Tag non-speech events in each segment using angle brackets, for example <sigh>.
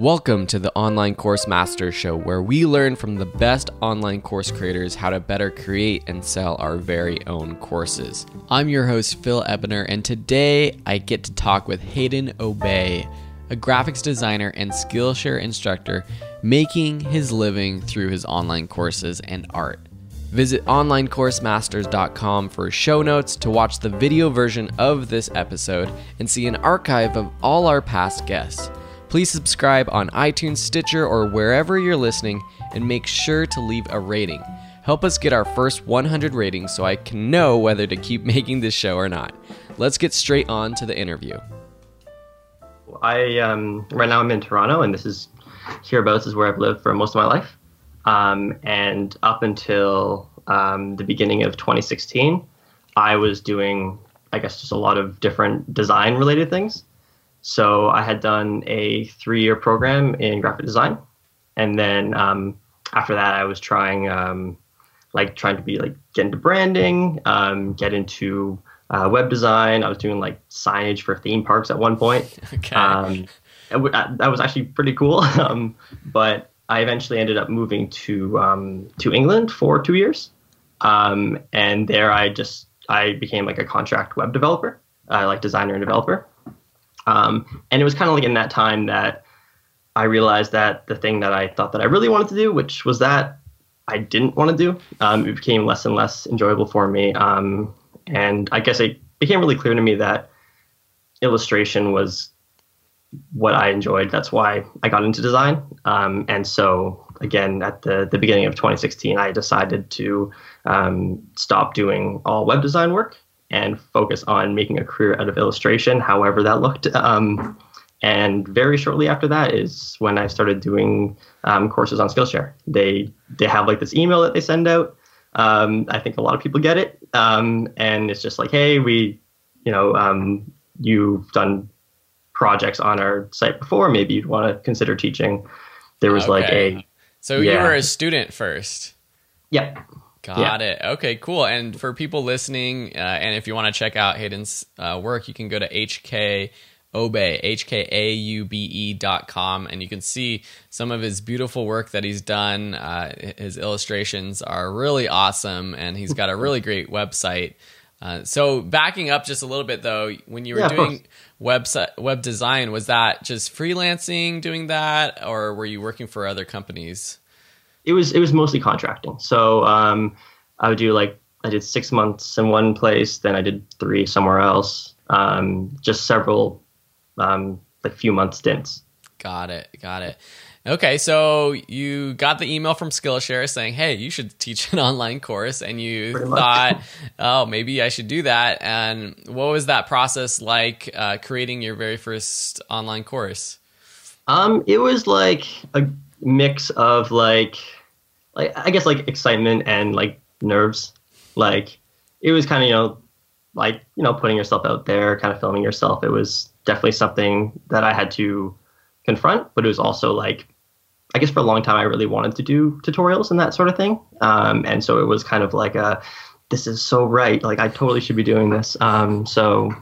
Welcome to the Online Course Master Show, where we learn from the best online course creators how to better create and sell our very own courses. I'm your host, Phil Ebner, and today I get to talk with Hayden Aube, a graphics designer and Skillshare instructor making his living through his online courses and art. Visit onlinecoursemasters.com for show notes to watch the video version of this episode and see an archive of all our past guests. Please subscribe on iTunes, Stitcher, or wherever you're listening, and make sure to leave a rating. Help us get our first 100 ratings so I can know whether to keep <laughs> making this show or not. Let's get straight on to the interview. I um, right now I'm in Toronto, and this is hereabouts is where I've lived for most of my life. Um, and up until um, the beginning of 2016, I was doing, I guess, just a lot of different design related things. So I had done a three year program in graphic design. And then um, after that, I was trying, um, like, trying to be like, get into branding, um, get into uh, web design. I was doing like signage for theme parks at one point. <laughs> Okay. Um, w- that was actually pretty cool. <laughs> um, but I eventually ended up moving to um, to England for two years, um, and there I just I became like a contract web developer, uh, like designer and developer. Um, and it was kind of like in that time that I realized that the thing that I thought that I really wanted to do, which was that I didn't want to do, um, it became less and less enjoyable for me. Um, and I guess it became really clear to me that illustration was what I enjoyed. That's why I got into design. Um, and so, again, at the, the beginning of 2016, I decided to um, stop doing all web design work and focus on making a career out of illustration, however that looked. Um, and very shortly after that is when I started doing um, courses on Skillshare. They they have like this email that they send out. Um, I think a lot of people get it, um, and it's just like, hey, we, you know, um, you've done projects on our site before. Maybe you'd want to consider teaching. There was okay. like a. So yeah. you were a student first. Yep. Got yeah. it. Okay, cool. And for people listening, uh, and if you want to check out Hayden's uh, work, you can go to HK Aube, H-K-A-U-B-E dot com, and you can see some of his beautiful work that he's done. Uh, his illustrations are really awesome, and he's got a really <laughs> great website. Uh, so backing up just a little bit though, when you were yeah, doing website web design, was that just freelancing doing that, or were you working for other companies? It was it was mostly contracting. So um, I would do like I did six months in one place, then I did three somewhere else. Um, just several um, like few month stints. Got it. Got it. Okay, so you got the email from Skillshare saying, "Hey, you should teach an online course," and you thought, "Oh, maybe I should do that." And what was that process like, uh, creating your very first online course? Um, it was like a mix of like like I guess like excitement and like nerves. Like it was kind of you know like you know putting yourself out there, kind of filming yourself. It was definitely something that I had to confront, but it was also like I guess for a long time I really wanted to do tutorials and that sort of thing. Um, and so it was kind of like a this is so right. Like I totally should be doing this. Um, so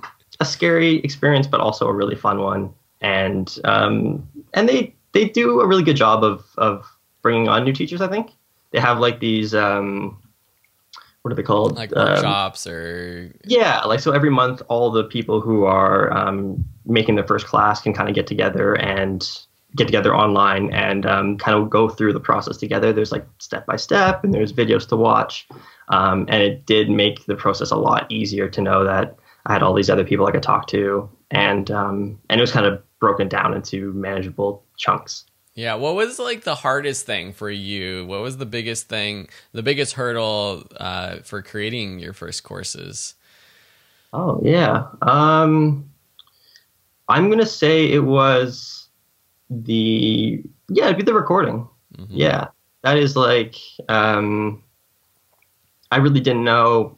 a scary experience, but also a really fun one. And um, and they they do a really good job of of bringing on new teachers. I think they have like these um, what are they called? Like workshops um, or yeah, like so every month all the people who are um, making the first class can kind of get together and get together online and um, kind of go through the process together. There's like step by step and there's videos to watch, um, and it did make the process a lot easier to know that I had all these other people I could talk to, and um, and it was kind of broken down into manageable chunks. Yeah, what was like the hardest thing for you? What was the biggest thing, the biggest hurdle uh, for creating your first courses? Oh yeah, um, I'm gonna say it was the yeah, it'd be the recording. Mm-hmm. Yeah, that is like um, I really didn't know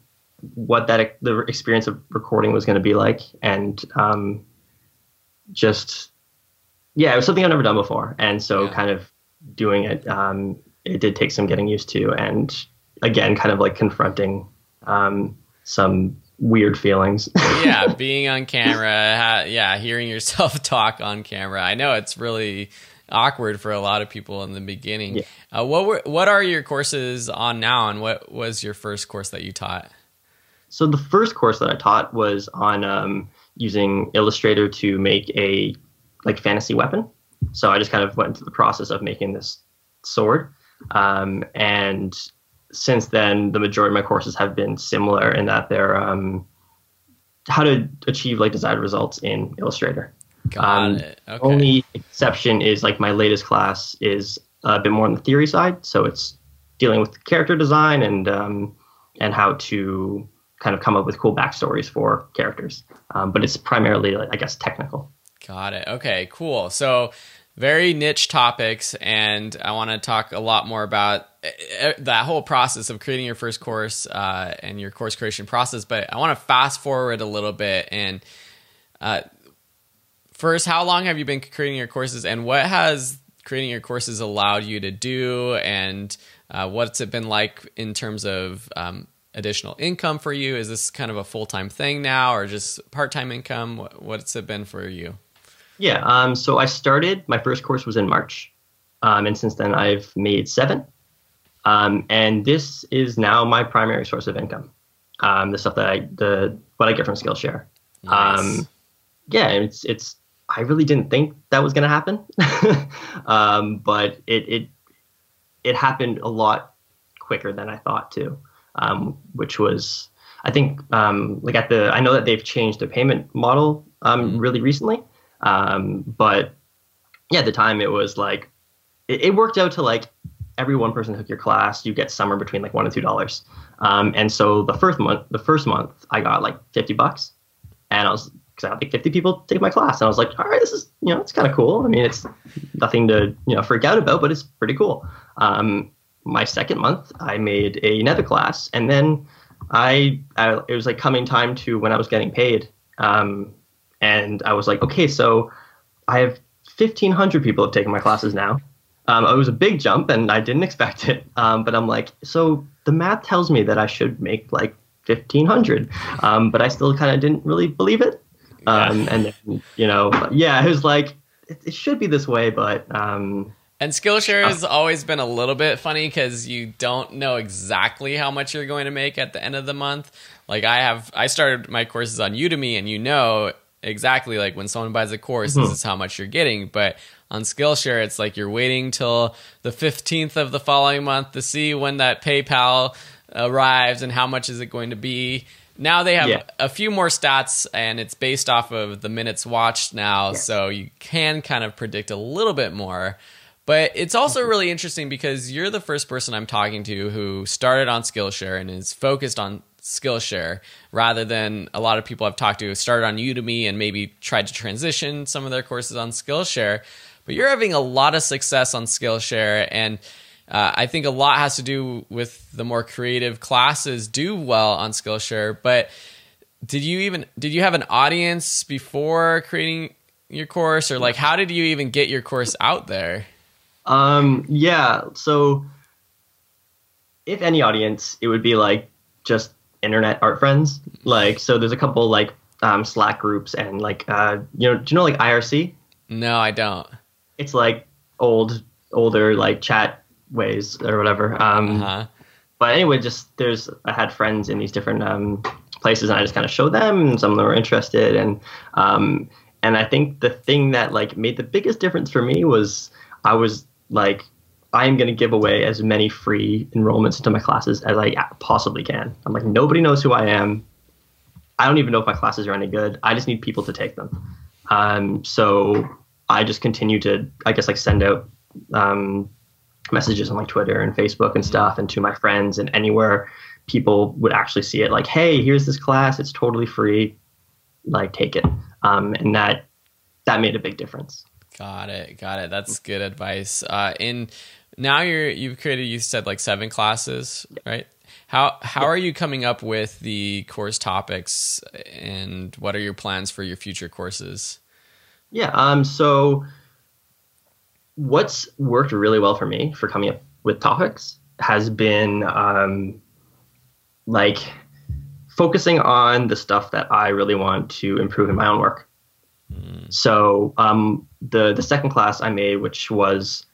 what that the experience of recording was going to be like, and um, just yeah, it was something I've never done before, and so yeah. kind of doing it, um, it did take some getting used to, and again, kind of like confronting um, some weird feelings. <laughs> yeah, being on camera, ha- yeah, hearing yourself <laughs> talk on camera. I know it's really awkward for a lot of people in the beginning. Yeah. Uh, what were what are your courses on now, and what was your first course that you taught? So the first course that I taught was on um, using Illustrator to make a like fantasy weapon. So I just kind of went through the process of making this sword, um, and since then, the majority of my courses have been similar in that they're um, how to achieve like desired results in Illustrator. Got um, it. Okay. Only exception is like my latest class is a bit more on the theory side, so it's dealing with character design and um, and how to kind of come up with cool backstories for characters. Um, but it's primarily, I guess, technical. Got it. Okay, cool. So very niche topics, and I want to talk a lot more about eh, eh, that whole process of creating your first course uh, and your course creation process. But I want to fast forward a little bit and. Uh, first, how long have you been creating your courses, and what has creating your courses allowed you to do, and uh, what's it been like in terms of um, additional income for you? Is this kind of a full time thing now, or just part time income? What's it been for you? Yeah, um, so I started, my first course was in March. Um, and since then, I've made seven. Um, and this is now my primary source of income. Um, the stuff that I, the, what I get from Skillshare. Nice. Um, yeah, it's, it's, I really didn't think that was going to happen. <laughs> Um, but it, it, it happened a lot quicker than I thought too, which was, I think, like at the, I know that they've changed the payment model mm-hmm. really recently. Um, but yeah, at the time it was like it, it, worked out to like every one person took your class, you get somewhere between like one and two dollars. Um, and so the first month, the first month, I got like fifty bucks, and I was because I had like fifty people take my class, and I was like, all right, this is you know it's kind of cool. I mean, it's nothing to you know freak out about, but it's pretty cool. Um, my second month, I made another class, and then I, I it was like coming time to when I was getting paid. Um, and I was like, okay, so I have 1,500 people have taken my classes now. Um, it was a big jump, and I didn't expect it. Um, but I'm like, so the math tells me that I should make like 1,500, um, but I still kind of didn't really believe it. Um, and then, you know, yeah, it was like it, it should be this way, but. Um, and Skillshare has always been a little bit funny because you don't know exactly how much you're going to make at the end of the month. Like I have, I started my courses on Udemy, and you know, exactly like when someone buys a course, mm-hmm. this is how much you're getting. But on Skillshare, it's like you're waiting till the 15th of the following month to see when that PayPal arrives and how much is it going to be. Now they have yeah. a few more stats and it's based off of the minutes watched now, so you can kind of predict a little bit more. But it's also mm-hmm. really interesting because you're the first person I'm talking to who started on Skillshare and is focused on Skillshare rather than a lot of people I've talked to started on Udemy and maybe tried to transition some of their courses on Skillshare. But you're having a lot of success on Skillshare, and uh, I think a lot has to do with the more creative classes do well on Skillshare. But did you even did you have an audience before creating your course, or like how did you even get your course out there? Um, yeah, so if any audience, it would be like just internet art friends. Like, so there's a couple like um, Slack groups and like, uh, you know, do you know like IRC? No, I don't. It's like old, older like chat ways or whatever. Um, uh-huh. But anyway, just there's I had friends in these different um, places, and I just kind of showed them, and some of them were interested, and um, and I think the thing that like made the biggest difference for me was I was like I'm going to give away as many free enrollments into my classes as I possibly can. I'm like, nobody knows who I am. I don't even know if my classes are any good. I just need people to take them. Um, so I just continue to, I guess, like send out um, messages on like Twitter and Facebook and stuff, and to my friends and anywhere people would actually see it. Like, hey, here's this class. It's totally free. Like, take it. Um, and that that made a big difference. Got it. Got it. That's good advice. Uh, in now you're you've created you said like seven classes, right? How how are you coming up with the course topics and what are your plans for your future courses? Yeah, um so what's worked really well for me for coming up with topics has been um like focusing on the stuff that I really want to improve in my own work. Mm. So um, the the second class I made, which was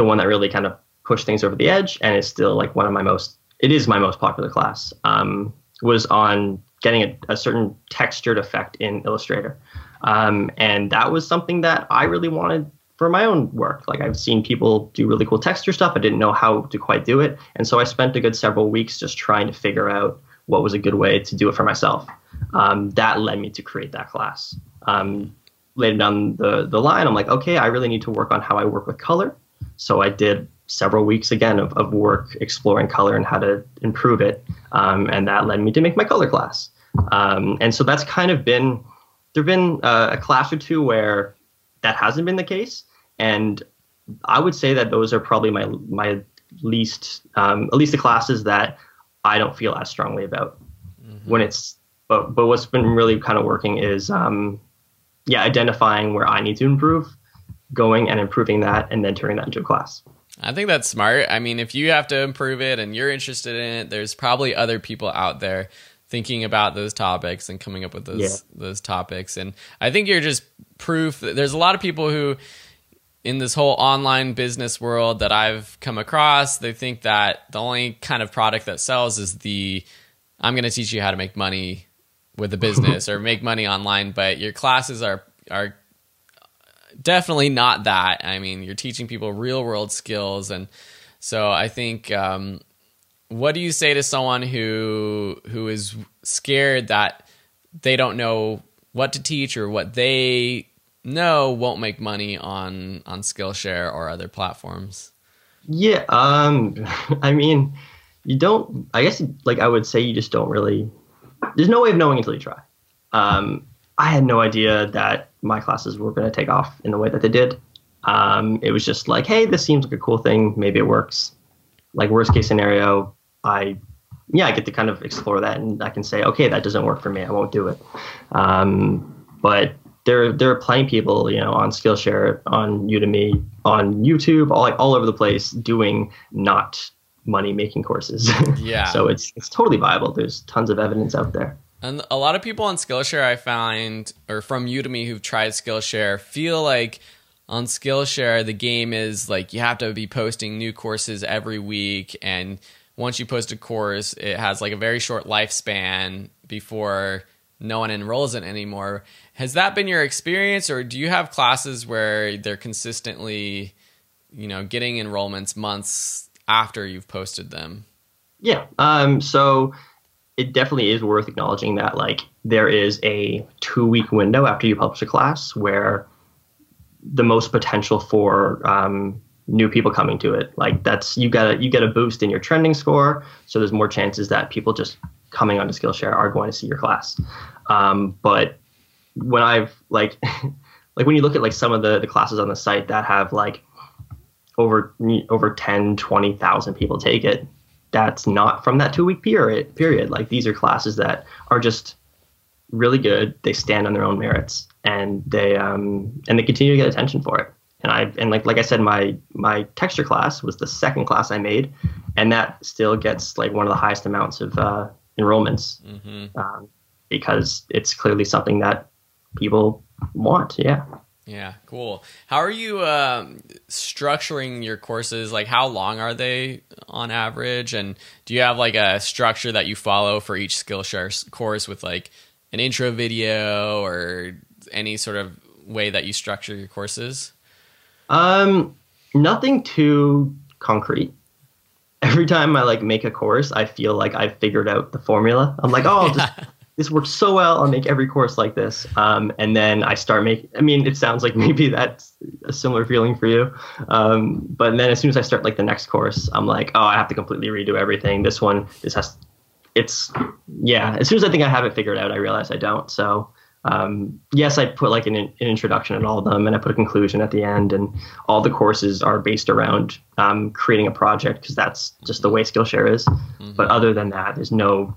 the one that really kind of pushed things over the edge, and is still like one of my most it is my most popular class. Um, was on getting a, a, certain textured effect in Illustrator, um, and that was something that I really wanted for my own work. Like I've seen people do really cool texture stuff. I didn't know how to quite do it, and so I spent a good several weeks just trying to figure out what was a good way to do it for myself. Um, that led me to create that class. Um, later down the the line, I'm like, okay, I really need to work on how I work with color. So I did several weeks again of, of work exploring color and how to improve it. Um, and that led me to make my color class. Um, and so that's kind of been, there have been uh, a class or two where that hasn't been the case. And I would say that those are probably my, my least, um, at least the classes that I don't feel as strongly about mm-hmm. when it's, but, but what's been really kind of working is, um, yeah, identifying where I need to improve, going and improving that, and then turning that into a class. I think that's smart. I mean, if you have to improve it and you're interested in it, there's probably other people out there thinking about those topics and coming up with those yeah. those topics. And I think you're just proof that there's a lot of people who in this whole online business world that I've come across, they think that the only kind of product that sells is the I'm going to teach you how to make money with a <laughs> business or make money online, but your classes are are definitely not that. I mean, you're teaching people real world skills, and so I think. Um, what do you say to someone who who is scared that they don't know what to teach or what they know won't make money on on Skillshare or other platforms? Yeah, um, <laughs> I mean, you don't. I guess like I would say you just don't really. There's no way of knowing until you try. Um, I had no idea that my classes were going to take off in the way that they did. Um, it was just like, hey, this seems like a cool thing. Maybe it works. Like worst case scenario, I yeah, I get to kind of explore that, and I can say, okay, that doesn't work for me. I won't do it. Um, but there there are plenty of people, you know, on Skillshare, on Udemy, on YouTube, all like all over the place, doing not money making courses. <laughs> Yeah. so it's it's totally viable. There's tons of evidence out there. And a lot of people on Skillshare I find, or from Udemy who've tried Skillshare, feel like on Skillshare the game is like you have to be posting new courses every week, and once you post a course, it has like a very short lifespan before no one enrolls in anymore. Has that been your experience, or do you have classes where they're consistently, you know, getting enrollments months after you've posted them? Yeah. Um, so it definitely is worth acknowledging that like there is a two week window after you publish a class where the most potential for um, new people coming to it like that's you got a you get a boost in your trending score so there's more chances that people just coming onto skillshare are going to see your class. Um, but when i've like <laughs> like when you look at like some of the the classes on the site that have like over over 10 20,000 people take it that's not from that two week period. Period. Like these are classes that are just really good. They stand on their own merits, and they um and they continue to get attention for it. And I and like like I said, my my texture class was the second class I made, and that still gets like one of the highest amounts of uh, enrollments mm-hmm. um, because it's clearly something that people want. Yeah. Yeah, cool. How are you um, structuring your courses? Like, how long are they on average? And do you have like a structure that you follow for each Skillshare course with like an intro video or any sort of way that you structure your courses? Um, nothing too concrete. Every time I like make a course, I feel like I've figured out the formula. I'm like, oh, I'll just <laughs> this works so well. I'll make every course like this. Um, and then I start making, I mean, it sounds like <laughs> maybe that's a similar feeling for you. Um, but then as soon as I start like the next course, I'm like, oh, I have to completely redo everything. This one, this has, it's, yeah. As soon as I think I have it figured out, I realize I don't. So, um, yes, I put like an, an, introduction in all of them and I put a conclusion at the end. And all the courses are based around um, creating a project because that's just the way Skillshare is. Mm-hmm. But other than that, there's no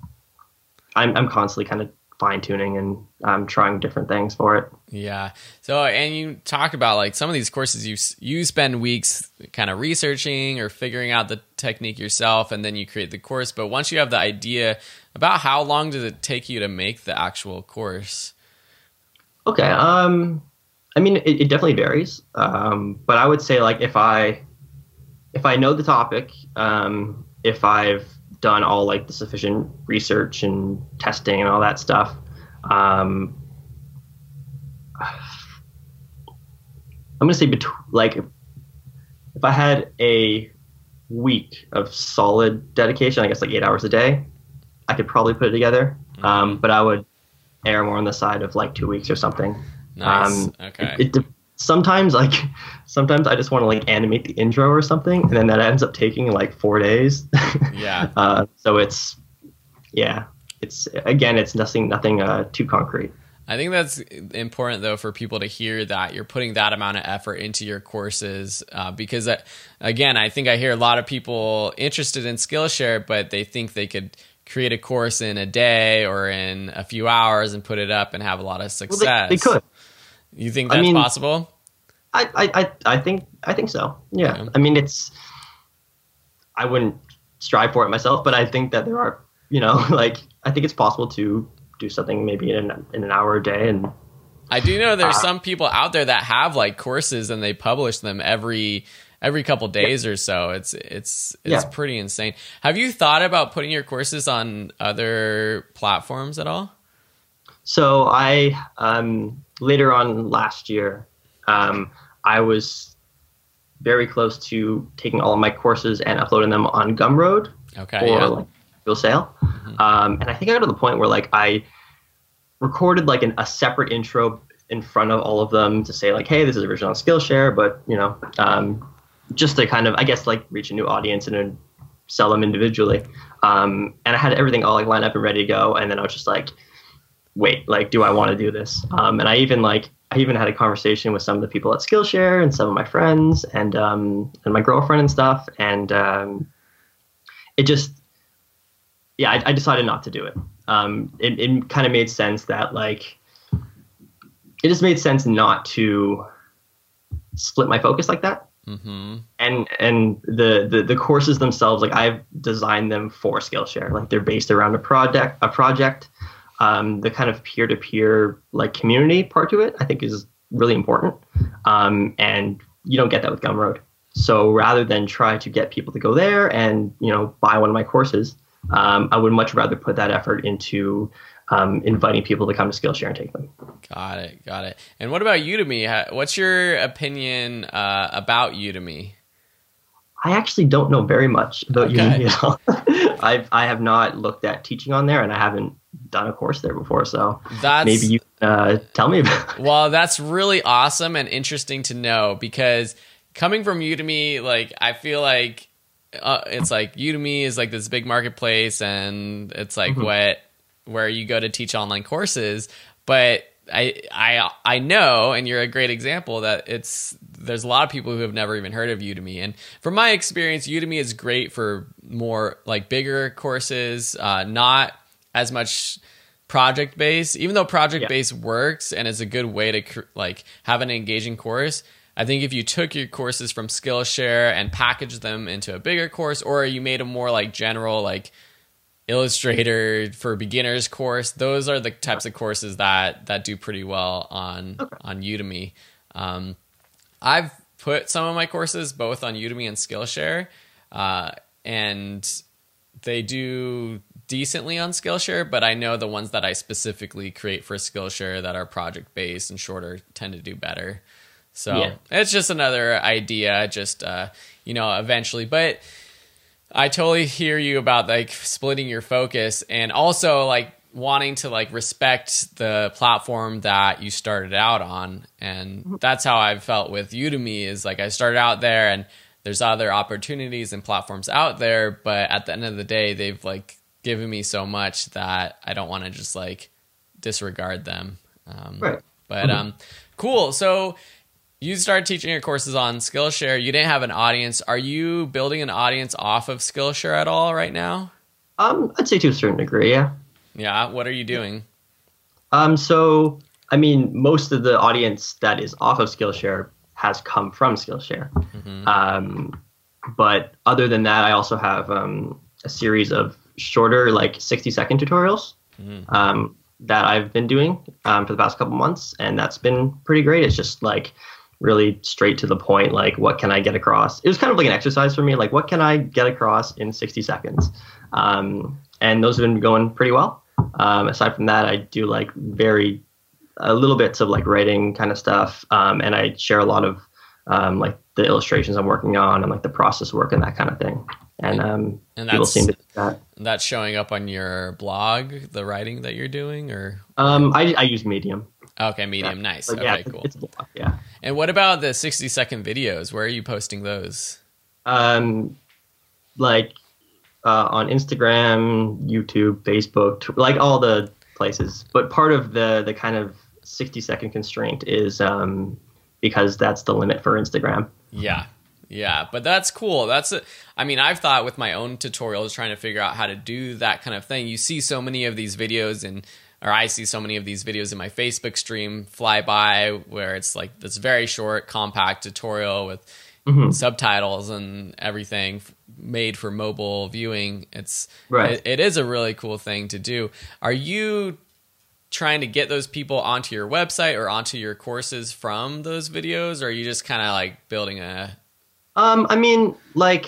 I'm I'm constantly kind of fine tuning and um, trying different things for it. Yeah. So, and you talk about like some of these courses you you spend weeks kind of researching or figuring out the technique yourself, and then you create the course. But once you have the idea, about how long does it take you to make the actual course? Okay. Um, I mean, it, it definitely varies. Um, but I would say like if I if I know the topic, um, if I've done all like the sufficient research and testing and all that stuff, um, I'm gonna say between like if I had a week of solid dedication, I guess like eight hours a day, I could probably put it together. Mm-hmm. Um, but I would err more on the side of like two weeks or something. Nice. Um, okay. It, it, sometimes like sometimes I just want to like animate the intro or something, and then that ends up taking like four days. <laughs> yeah. uh, so it's yeah, it's again, it's nothing nothing uh, too concrete. I think that's important though for people to hear that you're putting that amount of effort into your courses uh, because uh, again, I think I hear a lot of people interested in Skillshare, but they think they could create a course in a day or in a few hours and put it up and have a lot of success. Well, they, they could. You think that's I mean, possible? I, I, I, I think I think so. Yeah. Yeah. I mean, it's. I wouldn't strive for it myself, but I think that there are, you know, <laughs> like I think it's possible to do something maybe in an, in an hour a day, and I do know there's Uh, some people out there that have like courses and they publish them every every couple days or so. It's it's it's Yeah. pretty insane. Have you thought about putting your courses on other platforms at all? So I um, later on last year, um, I was very close to taking all of my courses and uploading them on Gumroad Okay. for yeah. like real sale. Um, and I think I got to the point where like I recorded like an, a separate intro in front of all of them to say like, hey, this is original on Skillshare, but you know, um, just to kind of I guess like reach a new audience and then sell them individually. Um, and I had everything all like lined up and ready to go, and then I was just like, wait, like, do I want to do this? Um, and I even like I even had a conversation with some of the people at Skillshare and some of my friends and um, and my girlfriend and stuff, and um, it just yeah, I, I decided not to do it. Um, it it kind of made sense that like it just made sense not to split my focus like that Mm-hmm. and and the, the the courses themselves like i've designed them for skillshare like they're based around a project a project um, the kind of peer-to-peer like community part to it i think is really important um, and you don't get that with gumroad so rather than try to get people to go there and you know buy one of my courses um, i would much rather put that effort into um, inviting people to come to skillshare and take them Got it. Got it. And what about Udemy? Ha- What's your opinion uh, about Udemy? I actually don't know very much about Okay. Udemy at all. <laughs> I've I have not looked at teaching on there, and I haven't done a course there before. So That's maybe you uh, tell me about. It. Well, that's really awesome and interesting to know because coming from Udemy, like I feel like uh, it's like Udemy is like this big marketplace and it's like Mhm. what where you go to teach online courses, but I I I know and you're a great example that it's there's a lot of people who have never even heard of Udemy and from my experience Udemy is great for more like bigger courses, uh, not as much project based even though project based works and is a good way to cr- like have an engaging course i think if you took your courses from skillshare and packaged them into a bigger course or you made a more like general like illustrator for beginners course those are the types of courses that that do pretty well on Okay. on udemy um, i've put some of my courses both on udemy and skillshare uh, and they do decently on Skillshare, but I know the ones that I specifically create for Skillshare that are project based and shorter tend to do better. So Yeah. it's just another idea, just uh, you know, eventually. But I totally hear you about like splitting your focus and also like wanting to like respect the platform that you started out on. And that's how I've felt with Udemy is like I started out there and there's other opportunities and platforms out there, but at the end of the day, they've like given me so much that I don't want to just like disregard them. Um, Right. But um, cool. So you started teaching your courses on Skillshare. You didn't have an audience. Are you building an audience off of Skillshare at all right now? Um, I'd say to a certain degree, yeah. Yeah. What are you doing? Um, so I mean, most of the audience that is off of Skillshare has come from Skillshare. Mhm. Um, but other than that, I also have um, a series of shorter, like 60 second tutorials Mhm. um, that I've been doing um, for the past couple months, and that's been pretty great. It's just like really straight to the point. Like, what can I get across? It was kind of like an exercise for me. Like, what can I get across in 60 seconds? Um, and those have been going pretty well. Um, aside from that, I do like very a little bits of like writing kind of stuff, um, and I share a lot of um, like the illustrations I'm working on and like the process work and that kind of thing. And um, And people that's seem to that. that's showing up on your blog, the writing that you're doing, or Um, I, I use Medium. okay, Medium, nice. But okay, yeah, cool. it's. Yeah. And what about the 60 second videos? Where are you posting those? Um, like uh, on Instagram, YouTube, Facebook, like all the places. But part of the the kind of 60 second constraint is um, because that's the limit for Instagram. Yeah. Yeah, but that's cool. That's a, I mean, I've thought with my own tutorials trying to figure out how to do that kind of thing. You see so many of these videos and or I see so many of these videos in my Facebook stream fly by where it's like this very short, compact tutorial with mm-hmm. subtitles and everything made for mobile viewing. It's Right. it, it is a really cool thing to do. Are you trying to get those people onto your website or onto your courses from those videos or are you just kind of like building a Um, I mean, like,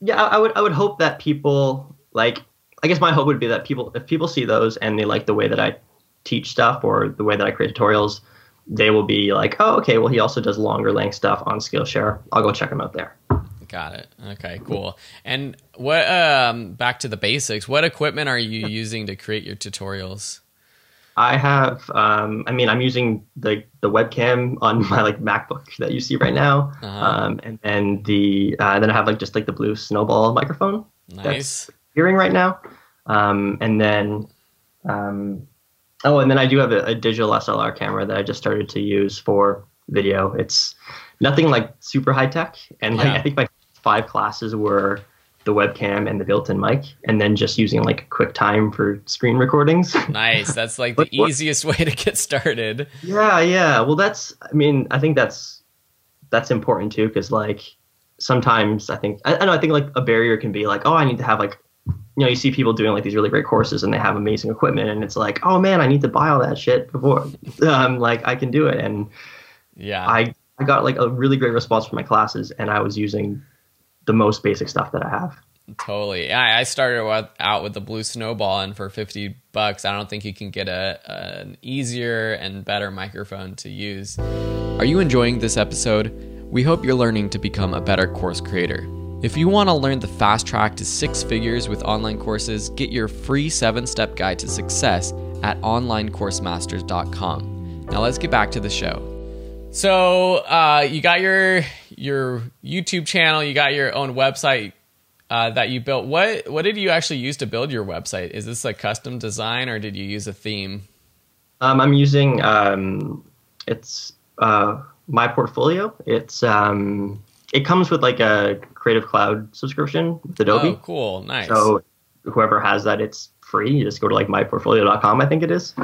yeah, I I would I would hope that people like. I guess my hope would be that people, if people see those and they like the way that I teach stuff or the way that I create tutorials, they will be like, oh, okay, well, he also does longer length stuff on Skillshare. I'll go check him out there. Got it. Okay, cool. And what um back to the basics, what equipment are you <laughs> using to create your tutorials? I have, um, I mean, I'm using the the webcam on <laughs> my like MacBook that you see right now, Uh-huh. um, and then the uh, then I have like just like the blue snowball microphone. Nice. hearing right now. Um, and then, um, oh, and then I do have a, a digital SLR camera that I just started to use for video. It's nothing like super high tech, and like, Yeah. I think my five classes were the webcam and the built-in mic, and then just using like QuickTime for screen recordings. <laughs> Nice. That's like the easiest way to get started. yeah, yeah. Well, that's. I mean, I think that's that's important too, because like sometimes I think I, I know I think like a barrier can be like, oh, I need to have like you know, you see people doing like these really great courses and they have amazing equipment and it's like, oh man, I need to buy all that shit before <laughs> um like I can do it. And Yeah. I I got like a really great response from my classes and I was using the most basic stuff that I have. Totally. I, I started with, out with the blue snowball, and for fifty bucks, I don't think you can get a an easier and better microphone to use. Are you enjoying this episode? We hope you're learning to become a better course creator. If you want to learn the fast track to six figures with online courses, get your free seven step guide to success at onlinecoursemasters.com. Now let's get back to the show. So uh, you got your your YouTube channel, you got your own website uh, that you built. What what did you actually use to build your website? Is this a custom design or did you use a theme? Um, I'm using um, it's uh, my portfolio. It's um, it comes with like a Creative Cloud subscription with Adobe. Oh, cool, nice. So whoever has that, it's free. You just go to like myportfolio.com, I think it is.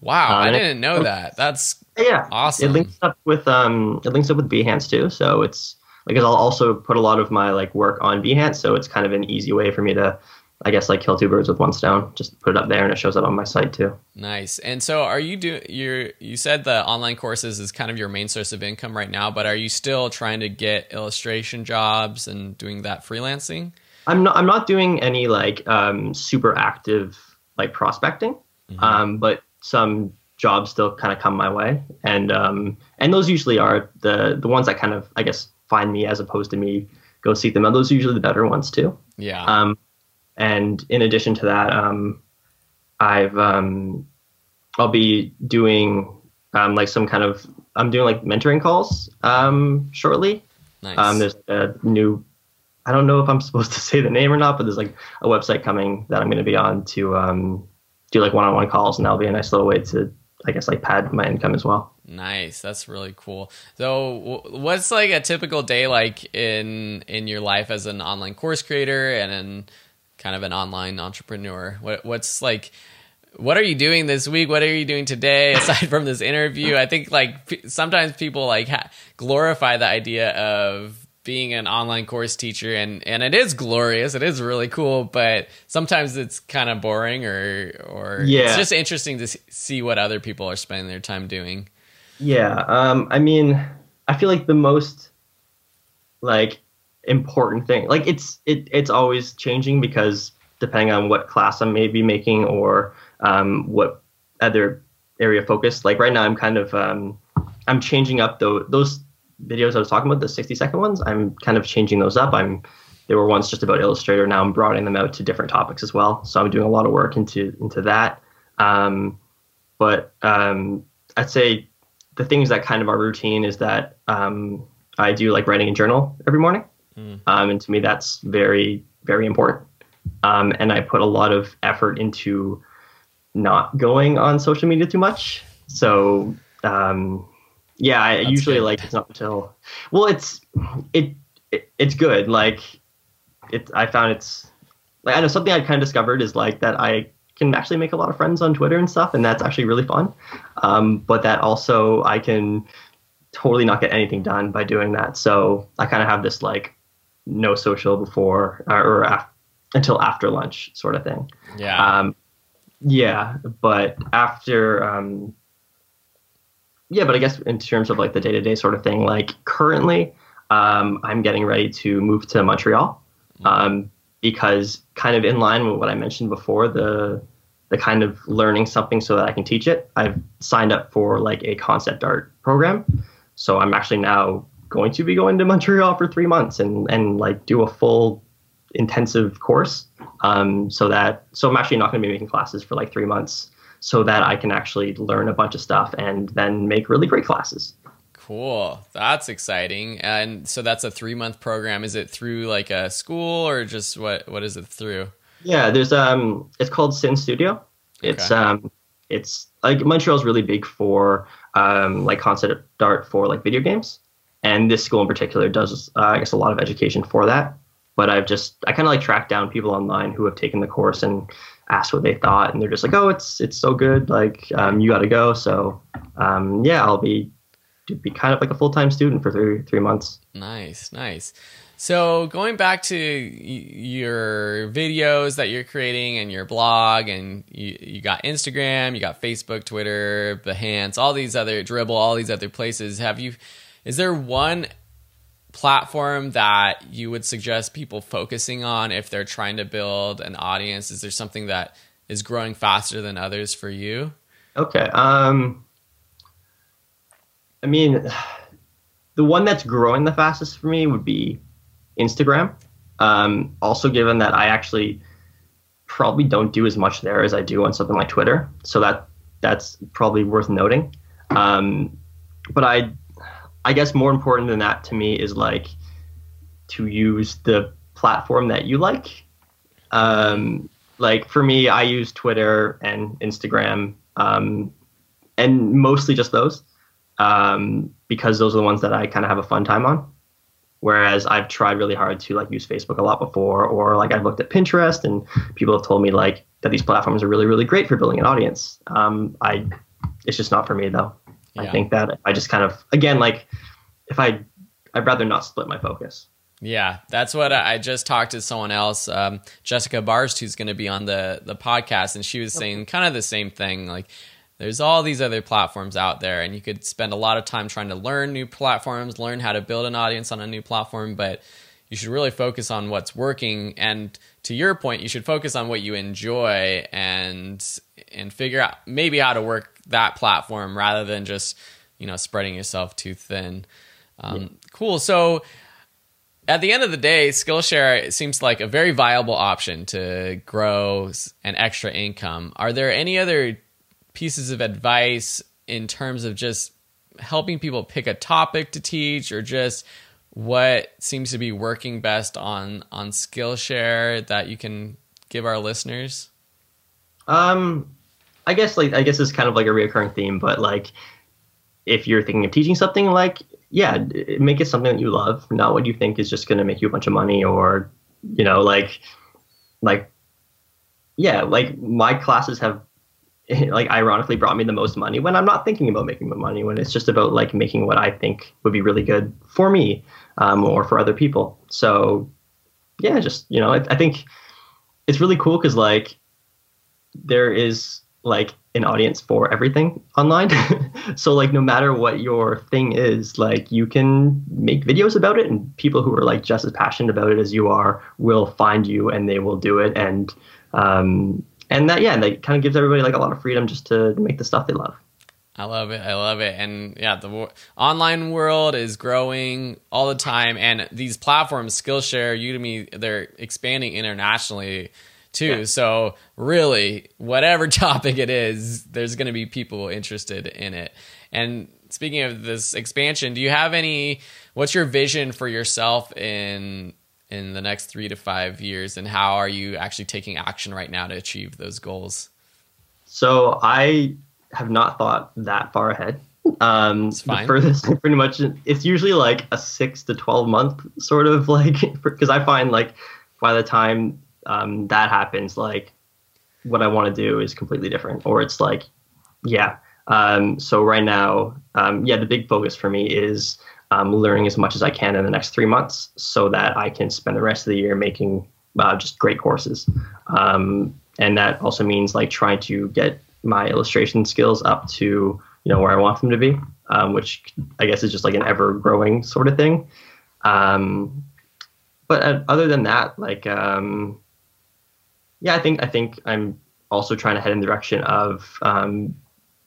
wow, I uh, didn't know that. That's Yeah, Awesome. It links up with um, it links up with Behance too. So it's because I'll also put a lot of my like work on Behance, so it's kind of an easy way for me to, I guess, like kill two birds with one stone. Just put it up there, and it shows up on my site too. nice. And so, are you do you you said the online courses is kind of your main source of income right now, but are you still trying to get illustration jobs and doing that freelancing? I'm not I'm not doing any like um, super active like prospecting, um, but some jobs still kind of come my way, and um, and those usually are the the ones that kind of I guess find me as opposed to me go seek them out. Those are usually the better ones too. Yeah. Um, and in addition to that, um, I've um, I'll be doing um, like some kind of I'm doing like mentoring calls um, shortly. nice. Um, there's a new I don't know if I'm <laughs> supposed to say the name or not, but there's like a website coming that I'm going to be on to um, do like one-on-one calls, and that'll be a nice little way to I guess like pad my income as well. Nice. That's really cool. So, what's like a typical day like in in your life as an online course creator and in kind of an online entrepreneur? What what's like what are you doing this week? What are you doing today <laughs> aside from this interview? I think like p- sometimes people like ha- glorify the idea of being an online course teacher and and it is glorious it is really cool but sometimes it's kind of boring or or Yeah. it's just interesting to see what other people are spending their time doing Yeah, um, I mean, I feel like the most like important thing, like it's it it's always changing because depending on what class I'm maybe making or um, what other area focus. Like right now, I'm kind of um, I'm changing up those those videos I was talking about, the 60 second ones. I'm kind of changing those up. I'm they were once just about Illustrator. Now I'm broadening them out to different topics as well. So I'm doing a lot of work into into that. Um, but um, I'd say the things that kind of are routine is that um, I do like writing a journal every morning, Mm. um, and to me that's very very important. Um, and I put a lot of effort into not going on social media too much. So um, yeah, I That's usually good. like it's not until well, it's it, it it's good. Like it, I found it's like I know something I kind of discovered is like that I can actually make a lot of friends on Twitter and stuff, and that's actually really fun. Um, but that also I can totally not get anything done by doing that. So I kind of have this like no social before or, or af- until after lunch sort of thing. yeah Um, yeah, but after, um, yeah, but I guess in terms of like the day to day sort of thing, like currently, um, I'm getting ready to move to Montreal, um, because kind of in line with what I mentioned before, the the kind of learning something so that I can teach it. I've signed up for like a concept art program, so I'm actually now going to be going to Montreal for three months and and like do a full intensive course um, so that so I'm actually not going to be making classes for like three months, so that I can actually learn a bunch of stuff and then make really great classes. Cool. That's exciting. And so that's a three month program. Is it through like a school or just what? What is it through? Yeah, there's um, it's called Syn Studio. It's Okay. um, it's like Montreal's really big for um, like concept art for like video games, and this school in particular does uh, I guess a lot of education for that. But I've just I kind of like tracked down people online who have taken the course and asked what they thought, and they're just like, oh, it's it's so good, like um, you got to go. So um, yeah, I'll be be kind of like a full time student for three three months. Nice, nice. So going back to your videos that you're creating and your blog, and you, you got Instagram, you got Facebook, Twitter, Behance, all these other Dribbble, all these other places. Have you? Is there one platform that you would suggest people focusing on if they're trying to build an audience? Is there something that is growing faster than others for you? Okay. Um, I mean, the one that's growing the fastest for me would be Instagram. Um, also, given that I actually probably don't do as much there as I do on something like Twitter, so that that's probably worth noting. Um, but I, I guess more important than that to me is like to use the platform that you like. Um, like for me, I use Twitter and Instagram, um, and mostly just those, um, because those are the ones that I kind of have a fun time on. Whereas I've tried really hard to like use Facebook a lot before, or like I've looked at Pinterest, and people have told me like that these platforms are really, really great for building an audience. Um, I, it's just not for me though. I think that I just kind of again like if I, I'd rather not split my focus. Yeah, that's what I I just talked to someone else, um, Jessica Barst, who's going to be on the the podcast, and she was saying kind of the same thing. Like, there's all these other platforms out there, and you could spend a lot of time trying to learn new platforms, learn how to build an audience on a new platform, but you should really focus on what's working. And to your point, you should focus on what you enjoy and and figure out maybe how to work that platform rather than just you know spreading yourself too thin. Um, Cool. So at the end of the day, Skillshare seems like a very viable option to grow an extra income. Are there any other pieces of advice in terms of just helping people pick a topic to teach or just what seems to be working best on on Skillshare that you can give our listeners? Um, I guess like I guess it's kind of like a reoccurring theme, but like if you're thinking of teaching something, like yeah, make it something that you love, not what you think is just going to make you a bunch of money or you know like like yeah, like my classes have <laughs> like ironically brought me the most money when I'm not thinking about making the money when it's just about like making what I think would be really good for me um, or for other people. So yeah, just you know, I, I think it's really cool because like there is like an audience for everything online. <laughs> so like no matter what your thing is, like you can make videos about it and people who are like just as passionate about it as you are will find you and they will do it and um and that yeah, and that kind of gives everybody like a lot of freedom just to make the stuff they love. I love it. I love it. And yeah, the w- online world is growing all the time. And these platforms, Skillshare, Udemy, they're expanding internationally too. Yeah. So really, whatever <laughs> topic it is, there's going to be people interested in it. And speaking of this expansion, do you have any? What's your vision for yourself in in the next three to five years, and how are you actually taking action right now to achieve those goals? So I have not thought that far ahead. Um, the furthest, pretty much, it's usually like a six to twelve month sort of like <laughs> because I find like by the time um, that happens, like what I want to do is completely different, or it's like, yeah. Um, so right now, um, yeah, the big focus for me is um, learning as much as I can in the next three months, so that I can spend the rest of the year making uh, just great courses. Um, and that also means like trying to get my illustration skills up to you know where I want them to be, um, which I guess is just like an ever growing sort of thing. Um, but uh, other than that, like um, yeah, I think I think I'm also trying to head in the direction of um,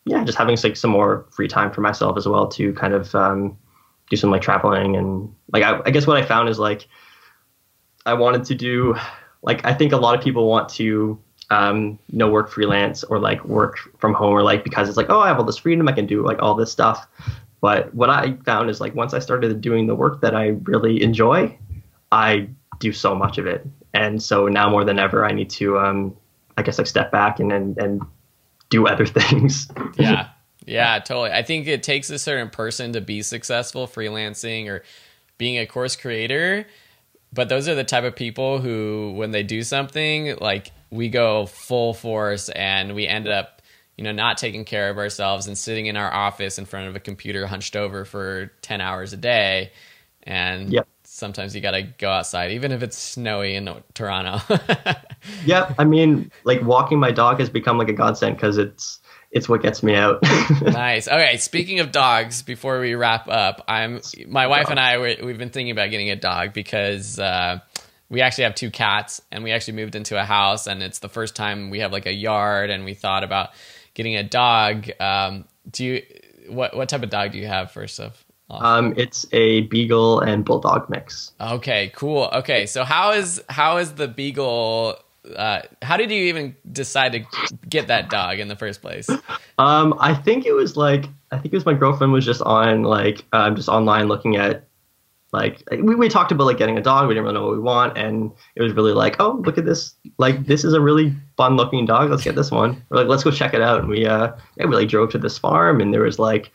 yeah, just having like some more free time for myself as well to kind of um, do some like traveling and like I, I guess what I found is like I wanted to do like I think a lot of people want to um, work freelance or like work from home or like because it's like, oh, I have all this freedom, I can do like all this stuff. But what I found is like once I started doing the work that I really enjoy, I do so much of it. And so now more than ever, I need to, um, I guess, like step back and and, and do other <laughs> things. yeah, yeah, totally. I think it takes a certain person to be successful freelancing or being a course creator. But those are the type of people who, when they do something, like we go full force and we end up you know not taking care of ourselves and sitting in our office in front of a computer hunched over for 10 hours a day and yep. Sometimes you got to go outside even if it's snowy in toronto. <laughs> Yeah i mean like walking my dog has become like a godsend because it's it's what gets me out. <laughs> Nice. Okay speaking of dogs before we wrap up i'm my wife and i we've been thinking about getting a dog because uh, we actually have two cats and we actually moved into a house and it's the first time we have like a yard and we thought about getting a dog. Um, do you what what type of dog do you have first of um, it's a beagle and bulldog mix. Okay cool. Okay so how is how is the beagle uh, how did you even decide to get that dog in the first place? Um, i think it was like i think it was my girlfriend was just on like um, just online looking at like we, we talked about like getting a dog. We didn't really know what we want and it was really like oh look at this. Like this is a really fun looking dog. Let's get this one. We're like let's go check it out. And we uh yeah, we like drove to this farm and there was like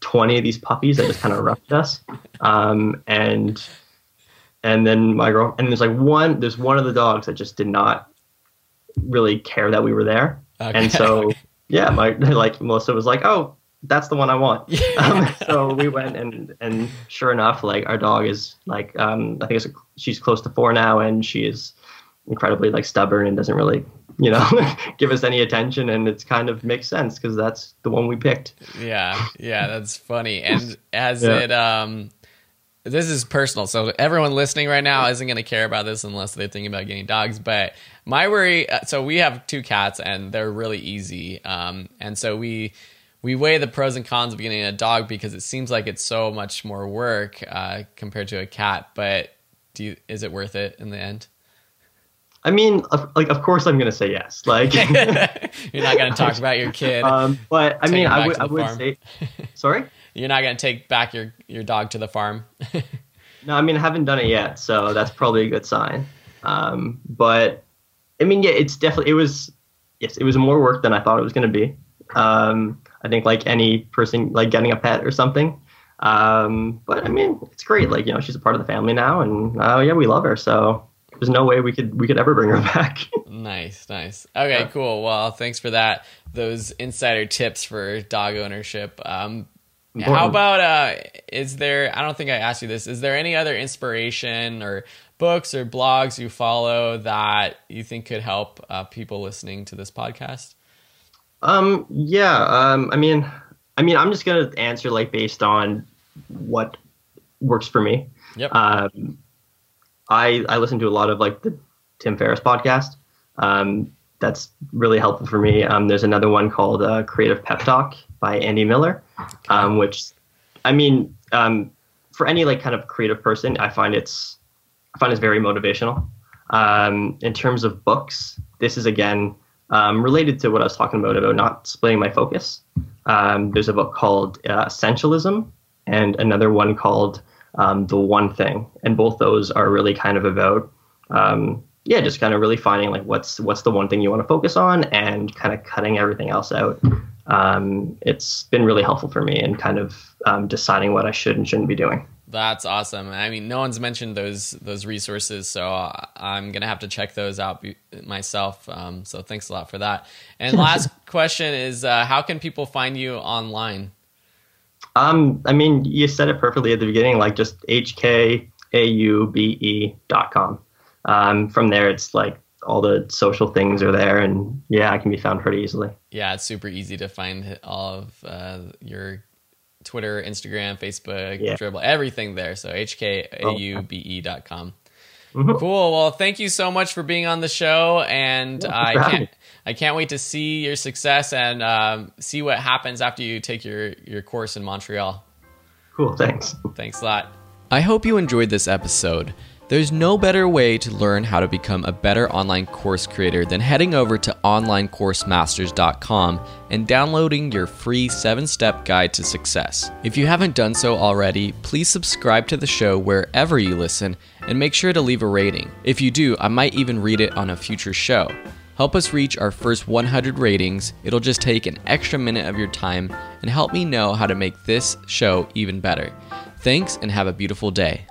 20 of these puppies that just kind of roughed us um and and then my girl and there's like one there's one of the dogs that just did not really care that we were there okay. and so <laughs> yeah my like melissa was like oh that's the one I want. <laughs> Um, so we went and and sure enough, like our dog is like um, I think it's she's close to four now, and she is incredibly like stubborn and doesn't really you know <laughs> give us any attention, and it's kind of makes sense because that's the one we picked. Yeah, yeah, that's funny. And as yeah. it um. This is personal, so everyone listening right now isn't going to care about this unless they're thinking about getting dogs. But my worry, uh, so we have two cats, and they're really easy, um, and so we we weigh the pros and cons of getting a dog because it seems like it's so much more work uh, compared to a cat. But do you, is it worth it in the end? I mean, like, of course, I'm gonna say yes. Like, <laughs> you're not gonna talk <laughs> about your kid. Um, but I mean, I would, I would say, <laughs> sorry. You're not gonna take back your your dog to the farm. no, I mean, I haven't done it yet, so that's probably a good sign. Um, but I mean, yeah, it's definitely it was. Yes, it was more work than I thought it was gonna be. Um, I think like any person like getting a pet or something. Um, but I mean, it's great. Like you know, she's a part of the family now, and oh yeah, we love her. So there's no way we could we could ever bring her <laughs> back. nice, nice. Okay, yeah. cool. Well, thanks for that. those insider tips for dog ownership. Um, how about uh, is there? I don't think I asked you this. Is there any other inspiration or books or blogs you follow that you think could help uh, people listening to this podcast? Um, yeah. Um, I mean, I mean, I'm just gonna answer like based on what works for me. Yep. Um, I I listen to a lot of like the Tim Ferriss podcast. Um, that's really helpful for me. Um, there's another one called uh, Creative Pep Talk by Andy Miller, um, which, I mean, um, for any like kind of creative person, I find it's I find it's very motivational. Um, in terms of books, this is again um, related to what I was talking about about not splitting my focus. There's a book called uh, Essentialism and another one called um, The One Thing, and both those are really kind of about um, yeah, just kind of really finding like what's what's the one thing you want to focus on and kind of cutting everything else out. Um, it's been really helpful for me in kind of um, deciding what I should and shouldn't be doing. That's awesome. I mean, no one's mentioned those those resources, so I'm gonna have to check those out be- myself. Um, so thanks a lot for that. And <laughs> last question is, uh, how can people find you online? Um, I mean, you said it perfectly at the beginning, like just hkaube hkaube.com. Um, from there, it's like all the social things are there, and yeah, I can be found pretty easily. Yeah, it's super easy to find all of uh, your Twitter, Instagram, Facebook, Yeah. Dribbble, everything there. So hkaube dot hkaube.com. Mhm. Cool. Well, thank you so much for being on the show, and Yeah, I thanks for having can't I can't wait to see your success and um, see what happens after you take your your course in Montreal. Cool, thanks. Thanks a lot. I hope you enjoyed this episode. There's no better way to learn how to become a better online course creator than heading over to onlinecoursemasters.com and downloading your free 7 step guide to success. If you haven't done so already, please subscribe to the show wherever you listen and make sure to leave a rating. If you do, I might even read it on a future show. Help us reach our first 100 ratings. It'll just take an extra minute of your time and help me know how to make this show even better. Thanks and have a beautiful day.